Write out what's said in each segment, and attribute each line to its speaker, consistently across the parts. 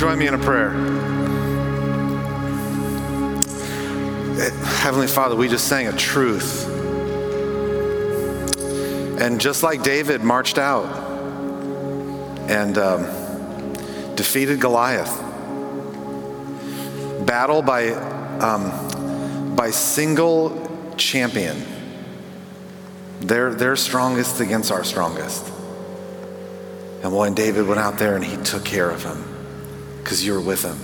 Speaker 1: Join me in a prayer. Heavenly Father, we just sang a truth. And just like David marched out and um, defeated Goliath, battle by, um, by single champion, they're, they're strongest against our strongest. And when David went out there and he took care of him because you were with him.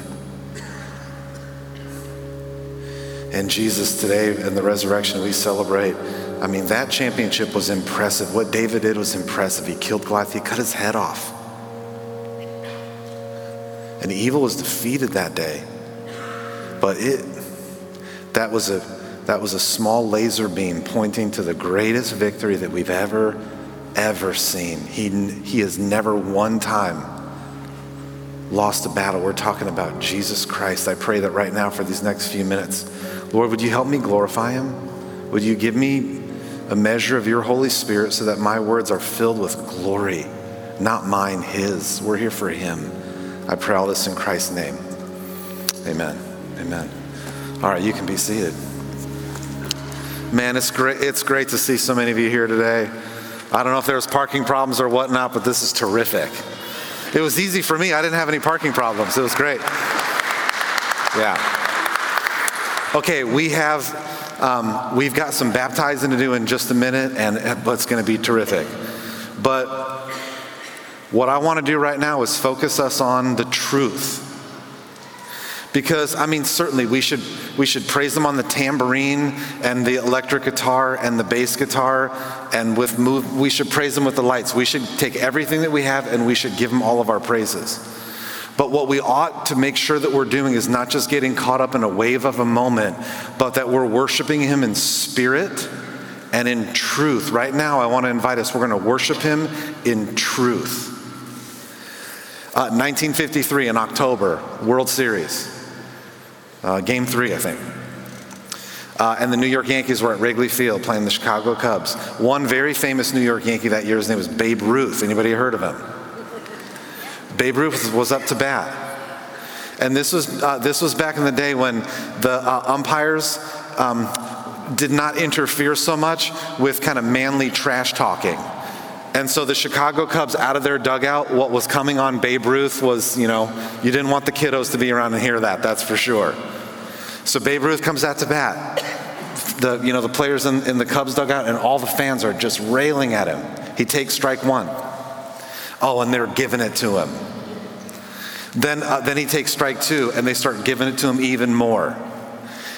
Speaker 1: And Jesus, today in the resurrection, we celebrate. I mean, that championship was impressive. What David did was impressive. He killed Goliath, he cut his head off. And evil was defeated that day. But it that was a that was a small laser beam pointing to the greatest victory that we've ever ever seen. He, he has never one time lost a battle. We're talking about Jesus Christ. I pray that right now for these next few minutes, Lord, would you help me glorify him? Would you give me a measure of your Holy Spirit so that my words are filled with glory, not mine, his? We're here for him. I pray all this in Christ's name. Amen. Amen. All right, you can be seated. Man, it's great, it's great to see so many of you here today. I don't know if there was parking problems or whatnot, but this is terrific. It was easy for me. I didn't have any parking problems. It was great. Yeah. Okay, we have um, we've got some baptizing to do in just a minute, and it's going to be terrific. But what I want to do right now is focus us on the truth because I mean certainly we should we should praise them on the tambourine and the electric guitar and the bass guitar and with move we should praise them with the lights. We should take everything that we have and we should give them all of our praises. But what we ought to make sure that we're doing is not just getting caught up in a wave of a moment, but that we're worshiping him in spirit and in truth. Right now I want to invite us we're going to worship him in truth. Uh, 1953 in October, World Series. Uh, game three, I think. Uh, and the New York Yankees were at Wrigley Field playing the Chicago Cubs. One very famous New York Yankee that year, his name was Babe Ruth. Anybody heard of him? Babe Ruth was up to bat. And this was, uh, this was back in the day when the uh, umpires um, did not interfere so much with kind of manly trash talking. And so the Chicago Cubs out of their dugout, what was coming on Babe Ruth was, you know, you didn't want the kiddos to be around and hear that, that's for sure. So Babe Ruth comes out to bat. The, you know, the players in, in the Cubs dugout and all the fans are just railing at him. He takes strike one. Oh, and they're giving it to him. Then, uh, then he takes strike two, and they start giving it to him even more.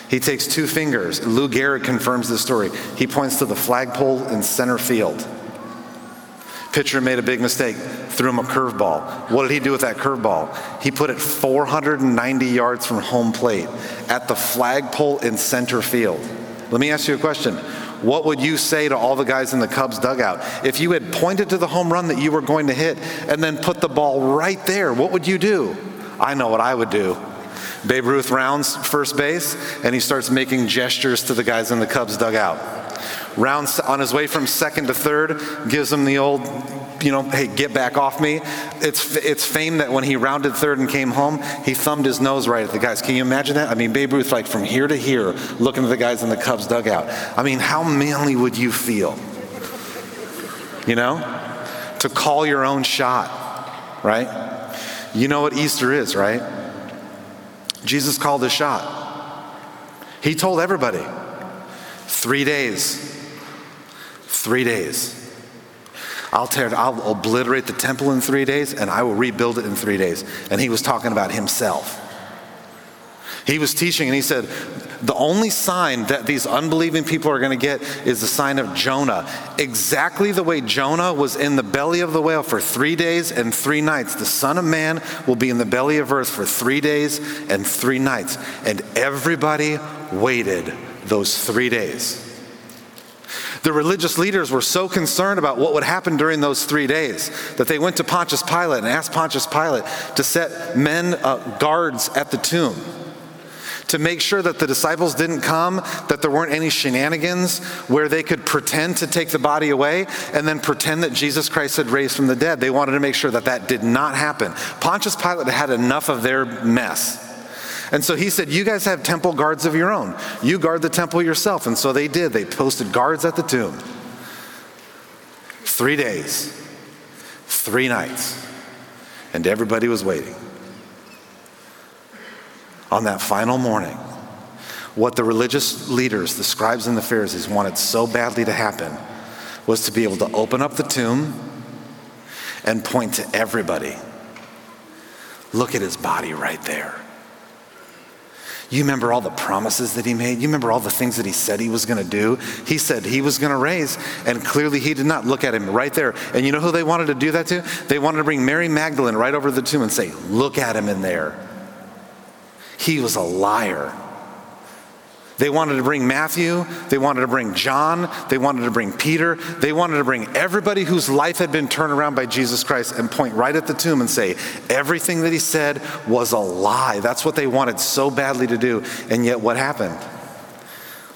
Speaker 1: He takes two fingers. Lou Gehrig confirms the story. He points to the flagpole in center field. Pitcher made a big mistake, threw him a curveball. What did he do with that curveball? He put it 490 yards from home plate at the flagpole in center field. Let me ask you a question. What would you say to all the guys in the Cubs dugout? If you had pointed to the home run that you were going to hit and then put the ball right there, what would you do? I know what I would do. Babe Ruth rounds first base and he starts making gestures to the guys in the Cubs dugout rounds on his way from second to third, gives him the old, you know, hey, get back off me. It's, it's fame that when he rounded third and came home, he thumbed his nose right at the guys. Can you imagine that? I mean, Babe Ruth, like from here to here, looking at the guys in the Cubs dugout. I mean, how manly would you feel? You know? To call your own shot, right? You know what Easter is, right? Jesus called a shot. He told everybody, three days, Three days. I'll tear I'll obliterate the temple in three days, and I will rebuild it in three days. And he was talking about himself. He was teaching, and he said, The only sign that these unbelieving people are going to get is the sign of Jonah. Exactly the way Jonah was in the belly of the whale for three days and three nights. The Son of Man will be in the belly of earth for three days and three nights. And everybody waited those three days. The religious leaders were so concerned about what would happen during those three days that they went to Pontius Pilate and asked Pontius Pilate to set men uh, guards at the tomb to make sure that the disciples didn't come, that there weren't any shenanigans where they could pretend to take the body away and then pretend that Jesus Christ had raised from the dead. They wanted to make sure that that did not happen. Pontius Pilate had enough of their mess. And so he said, You guys have temple guards of your own. You guard the temple yourself. And so they did. They posted guards at the tomb. Three days, three nights, and everybody was waiting. On that final morning, what the religious leaders, the scribes and the Pharisees, wanted so badly to happen was to be able to open up the tomb and point to everybody. Look at his body right there. You remember all the promises that he made? You remember all the things that he said he was going to do? He said he was going to raise, and clearly he did not. Look at him right there. And you know who they wanted to do that to? They wanted to bring Mary Magdalene right over to the tomb and say, Look at him in there. He was a liar. They wanted to bring Matthew, they wanted to bring John, they wanted to bring Peter, they wanted to bring everybody whose life had been turned around by Jesus Christ and point right at the tomb and say, everything that he said was a lie. That's what they wanted so badly to do. And yet, what happened?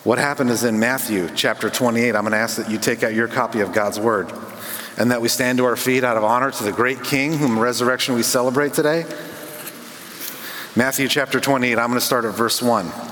Speaker 1: What happened is in Matthew chapter 28. I'm going to ask that you take out your copy of God's word and that we stand to our feet out of honor to the great King whom resurrection we celebrate today. Matthew chapter 28, I'm going to start at verse 1.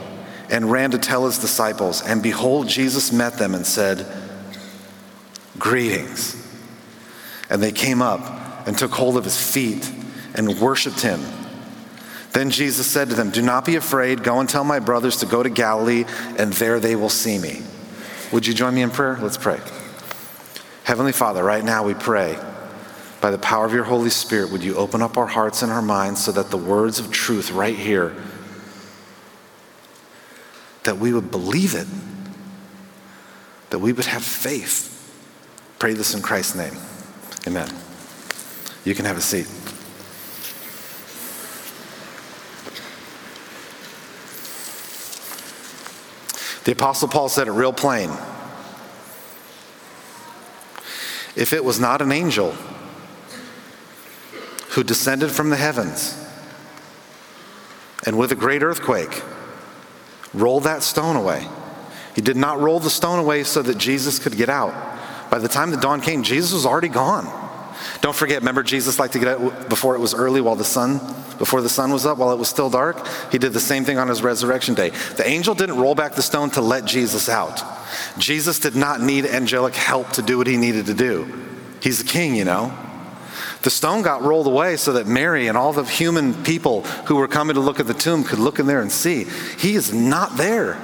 Speaker 1: and ran to tell his disciples. And behold, Jesus met them and said, Greetings. And they came up and took hold of his feet and worshiped him. Then Jesus said to them, Do not be afraid. Go and tell my brothers to go to Galilee, and there they will see me. Would you join me in prayer? Let's pray. Heavenly Father, right now we pray, by the power of your Holy Spirit, would you open up our hearts and our minds so that the words of truth right here that we would believe it, that we would have faith. Pray this in Christ's name. Amen. You can have a seat. The Apostle Paul said it real plain. If it was not an angel who descended from the heavens and with a great earthquake, roll that stone away. He did not roll the stone away so that Jesus could get out. By the time the dawn came, Jesus was already gone. Don't forget, remember Jesus liked to get out before it was early while the sun, before the sun was up, while it was still dark? He did the same thing on his resurrection day. The angel didn't roll back the stone to let Jesus out. Jesus did not need angelic help to do what he needed to do. He's the king, you know. The stone got rolled away so that Mary and all the human people who were coming to look at the tomb could look in there and see. He is not there.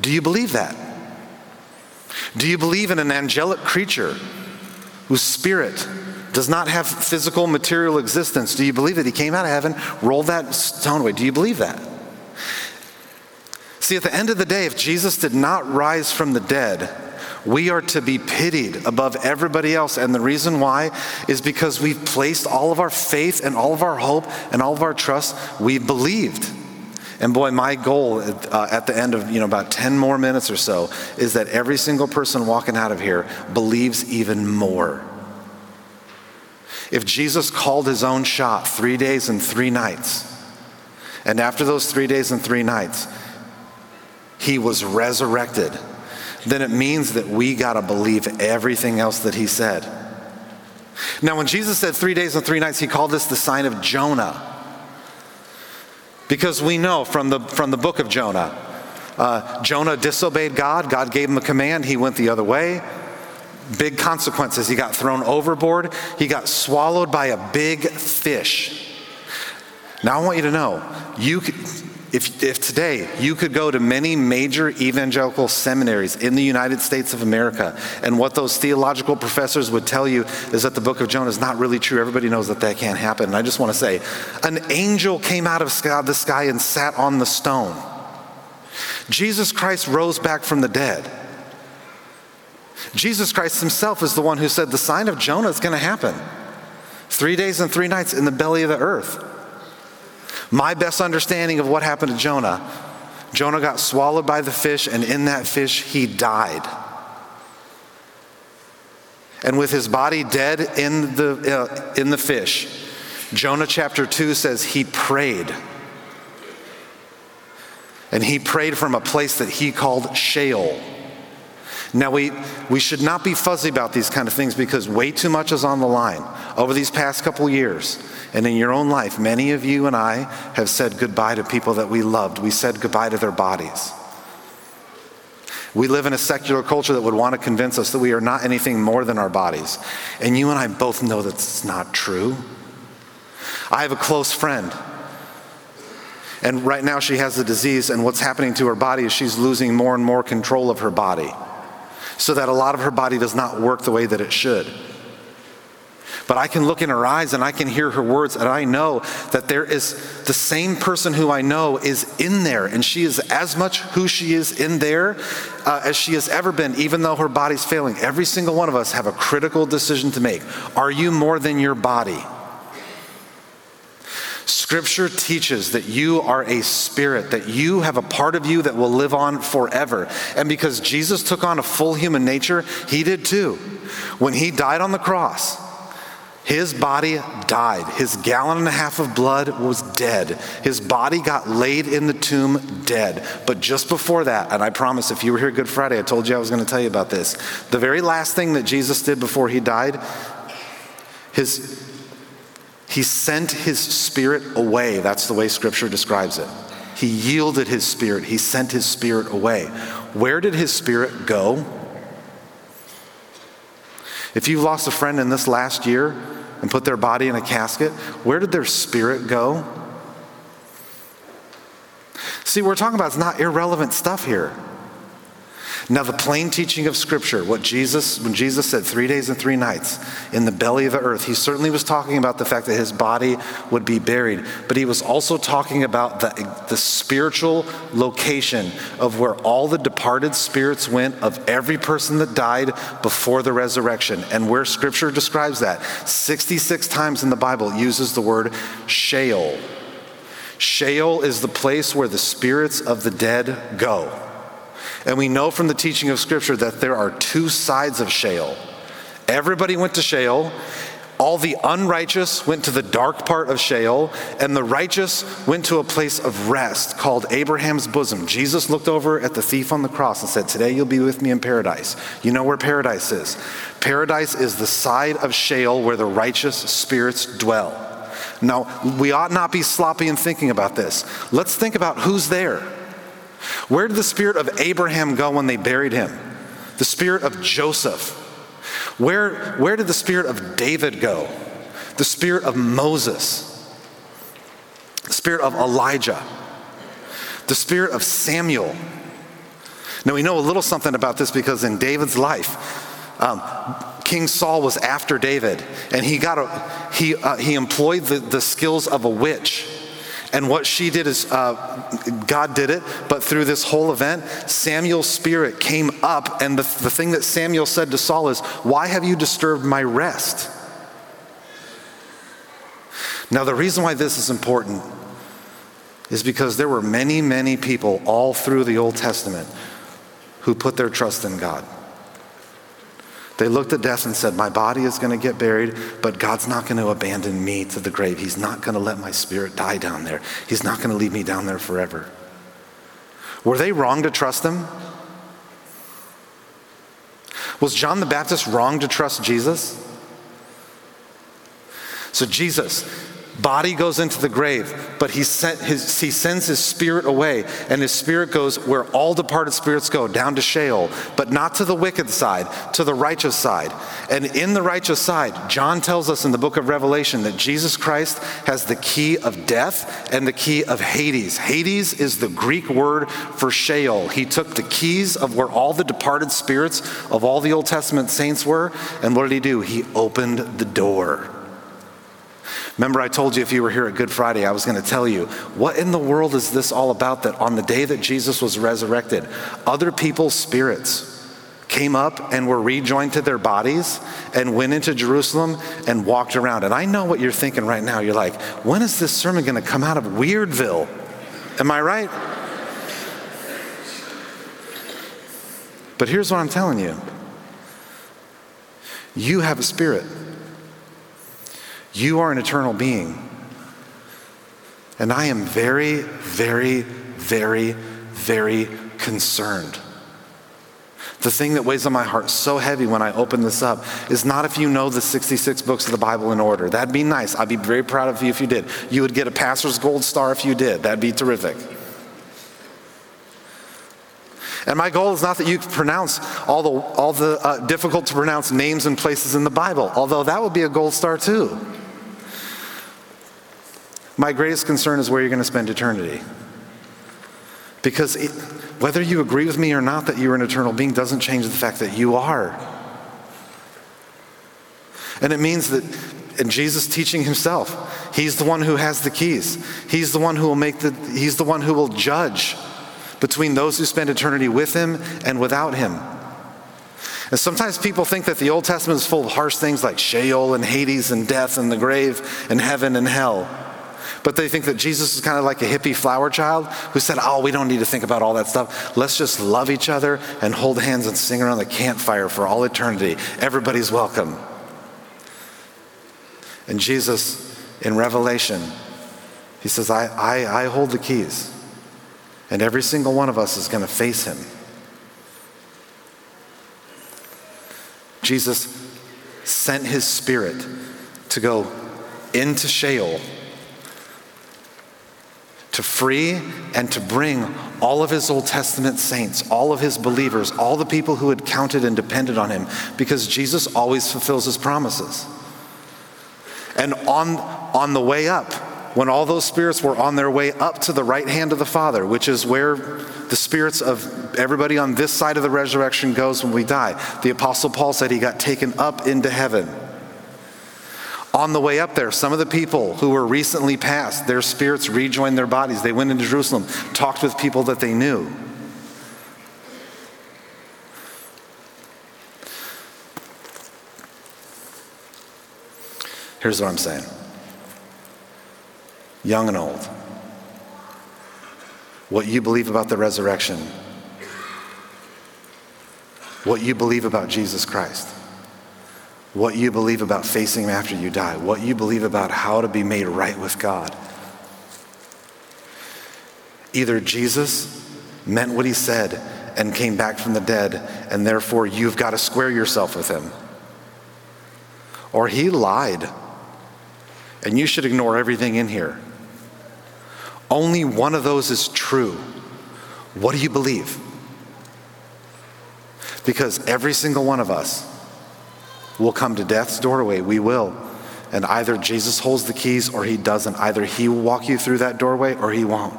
Speaker 1: Do you believe that? Do you believe in an angelic creature whose spirit does not have physical material existence? Do you believe that he came out of heaven, rolled that stone away? Do you believe that? See, at the end of the day, if Jesus did not rise from the dead, we are to be pitied above everybody else. And the reason why is because we've placed all of our faith and all of our hope and all of our trust, we believed. And boy, my goal uh, at the end of you know about 10 more minutes or so is that every single person walking out of here believes even more. If Jesus called his own shot three days and three nights, and after those three days and three nights, he was resurrected then it means that we got to believe everything else that he said. Now, when Jesus said three days and three nights, he called this the sign of Jonah. Because we know from the, from the book of Jonah Uh, Jonah disobeyed God. God gave him a command. He went the other way. Big consequences. He got thrown overboard. He got swallowed by a big fish. Now, I want you to know, you if, if today you could go to many major evangelical seminaries in the United States of America, and what those theological professors would tell you is that the book of Jonah is not really true, everybody knows that that can't happen. And I just want to say, an angel came out of the sky and sat on the stone. Jesus Christ rose back from the dead. Jesus Christ himself is the one who said the sign of Jonah is going to happen. Three days and three nights in the belly of the earth. My best understanding of what happened to Jonah Jonah got swallowed by the fish, and in that fish, he died. And with his body dead in the, uh, in the fish, Jonah chapter 2 says he prayed. And he prayed from a place that he called Sheol. Now, we, we should not be fuzzy about these kind of things because way too much is on the line. Over these past couple years, and in your own life, many of you and I have said goodbye to people that we loved. We said goodbye to their bodies. We live in a secular culture that would want to convince us that we are not anything more than our bodies. And you and I both know that's not true. I have a close friend. And right now she has the disease, and what's happening to her body is she's losing more and more control of her body. So that a lot of her body does not work the way that it should. But I can look in her eyes and I can hear her words, and I know that there is the same person who I know is in there, and she is as much who she is in there uh, as she has ever been, even though her body's failing. Every single one of us have a critical decision to make. Are you more than your body? Scripture teaches that you are a spirit, that you have a part of you that will live on forever. And because Jesus took on a full human nature, he did too. When he died on the cross, his body died. His gallon and a half of blood was dead. His body got laid in the tomb dead. But just before that, and I promise if you were here Good Friday, I told you I was going to tell you about this. The very last thing that Jesus did before he died, his, he sent his spirit away. That's the way scripture describes it. He yielded his spirit, he sent his spirit away. Where did his spirit go? If you've lost a friend in this last year and put their body in a casket, where did their spirit go? See, we're talking about it's not irrelevant stuff here. Now, the plain teaching of Scripture, what Jesus, when Jesus said three days and three nights in the belly of the earth, he certainly was talking about the fact that his body would be buried, but he was also talking about the, the spiritual location of where all the departed spirits went of every person that died before the resurrection. And where Scripture describes that, 66 times in the Bible, it uses the word Sheol. Sheol is the place where the spirits of the dead go. And we know from the teaching of Scripture that there are two sides of Sheol. Everybody went to Sheol. All the unrighteous went to the dark part of Sheol, and the righteous went to a place of rest called Abraham's bosom. Jesus looked over at the thief on the cross and said, Today you'll be with me in paradise. You know where paradise is? Paradise is the side of Sheol where the righteous spirits dwell. Now, we ought not be sloppy in thinking about this. Let's think about who's there. Where did the spirit of Abraham go when they buried him? The spirit of Joseph. Where, where did the spirit of David go? The spirit of Moses. The spirit of Elijah. The spirit of Samuel. Now we know a little something about this because in David's life, um, King Saul was after David, and he got a, he uh, he employed the, the skills of a witch and what she did is, uh, God did it, but through this whole event, Samuel's spirit came up, and the, the thing that Samuel said to Saul is, Why have you disturbed my rest? Now, the reason why this is important is because there were many, many people all through the Old Testament who put their trust in God. They looked at death and said, My body is going to get buried, but God's not going to abandon me to the grave. He's not going to let my spirit die down there. He's not going to leave me down there forever. Were they wrong to trust him? Was John the Baptist wrong to trust Jesus? So, Jesus, body goes into the grave, but he, sent his, he sends his spirit away, and his spirit goes where all departed spirits go, down to Sheol, but not to the wicked side, to the righteous side. And in the righteous side, John tells us in the book of Revelation that Jesus Christ has the key of death and the key of Hades. Hades is the Greek word for Sheol. He took the keys of where all the departed spirits of all the Old Testament saints were, and what did he do? He opened the door. Remember, I told you if you were here at Good Friday, I was going to tell you, what in the world is this all about that on the day that Jesus was resurrected, other people's spirits came up and were rejoined to their bodies and went into Jerusalem and walked around? And I know what you're thinking right now. You're like, when is this sermon going to come out of Weirdville? Am I right? But here's what I'm telling you you have a spirit. You are an eternal being. And I am very, very, very, very concerned. The thing that weighs on my heart so heavy when I open this up is not if you know the 66 books of the Bible in order. That'd be nice. I'd be very proud of you if you did. You would get a pastor's gold star if you did. That'd be terrific. And my goal is not that you pronounce all the, all the uh, difficult to pronounce names and places in the Bible, although that would be a gold star too. My greatest concern is where you're going to spend eternity. Because it, whether you agree with me or not that you're an eternal being doesn't change the fact that you are. And it means that, and Jesus teaching himself, he's the one who has the keys. He's the one who will make the, he's the one who will judge between those who spend eternity with him and without him. And sometimes people think that the Old Testament is full of harsh things like Sheol and Hades and death and the grave and heaven and hell. But they think that Jesus is kind of like a hippie flower child who said, Oh, we don't need to think about all that stuff. Let's just love each other and hold hands and sing around the campfire for all eternity. Everybody's welcome. And Jesus, in Revelation, he says, I, I, I hold the keys. And every single one of us is going to face him. Jesus sent his spirit to go into Sheol to free and to bring all of his Old Testament saints, all of his believers, all the people who had counted and depended on him, because Jesus always fulfills his promises. And on, on the way up, when all those spirits were on their way up to the right hand of the Father, which is where the spirits of everybody on this side of the resurrection goes when we die, the Apostle Paul said he got taken up into heaven. On the way up there, some of the people who were recently passed, their spirits rejoined their bodies. They went into Jerusalem, talked with people that they knew. Here's what I'm saying young and old, what you believe about the resurrection, what you believe about Jesus Christ what you believe about facing Him after you die, what you believe about how to be made right with God. Either Jesus meant what He said and came back from the dead, and therefore you've got to square yourself with Him, or He lied, and you should ignore everything in here. Only one of those is true. What do you believe? Because every single one of us We'll come to death's doorway. We will. And either Jesus holds the keys or he doesn't. Either he will walk you through that doorway or he won't.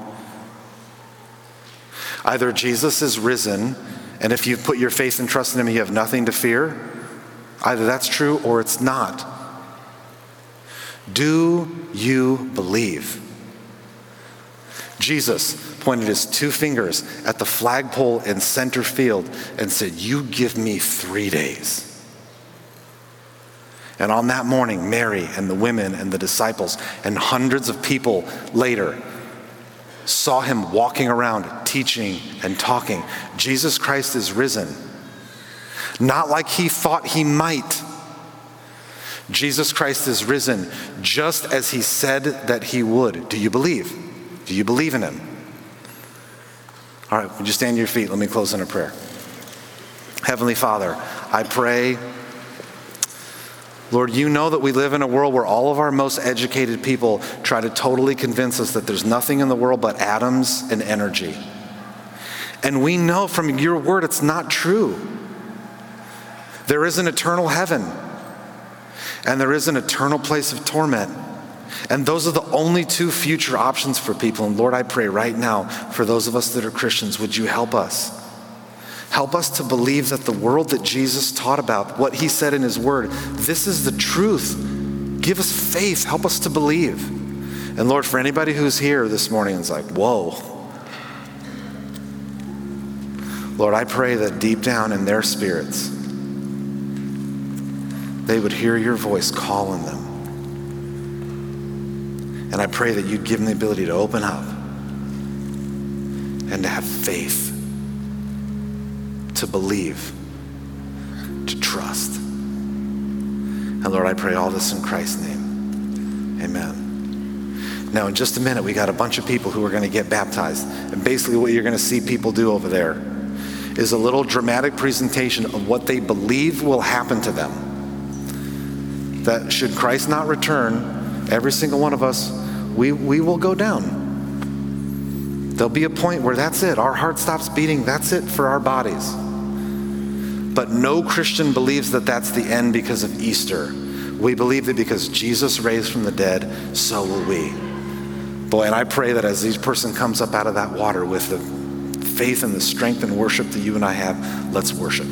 Speaker 1: Either Jesus is risen, and if you put your faith and trust in him, you have nothing to fear. Either that's true or it's not. Do you believe? Jesus pointed his two fingers at the flagpole in center field and said, You give me three days. And on that morning, Mary and the women and the disciples and hundreds of people later saw him walking around teaching and talking. Jesus Christ is risen. Not like he thought he might. Jesus Christ is risen just as he said that he would. Do you believe? Do you believe in him? All right, would you stand to your feet? Let me close in a prayer. Heavenly Father, I pray Lord, you know that we live in a world where all of our most educated people try to totally convince us that there's nothing in the world but atoms and energy. And we know from your word it's not true. There is an eternal heaven, and there is an eternal place of torment. And those are the only two future options for people. And Lord, I pray right now for those of us that are Christians, would you help us? Help us to believe that the world that Jesus taught about, what he said in his word, this is the truth. Give us faith. Help us to believe. And Lord, for anybody who's here this morning is like, whoa. Lord, I pray that deep down in their spirits, they would hear your voice calling them and I pray that you'd give them the ability to open up and to have faith, to believe, to trust. And Lord, I pray all this in Christ's name. Amen. Now, in just a minute, we got a bunch of people who are going to get baptized. And basically, what you're going to see people do over there is a little dramatic presentation of what they believe will happen to them. That should Christ not return, every single one of us we, we will go down. There'll be a point where that's it. Our heart stops beating. That's it for our bodies. But no Christian believes that that's the end because of Easter. We believe that because Jesus raised from the dead, so will we. Boy, and I pray that as each person comes up out of that water with the faith and the strength and worship that you and I have, let's worship.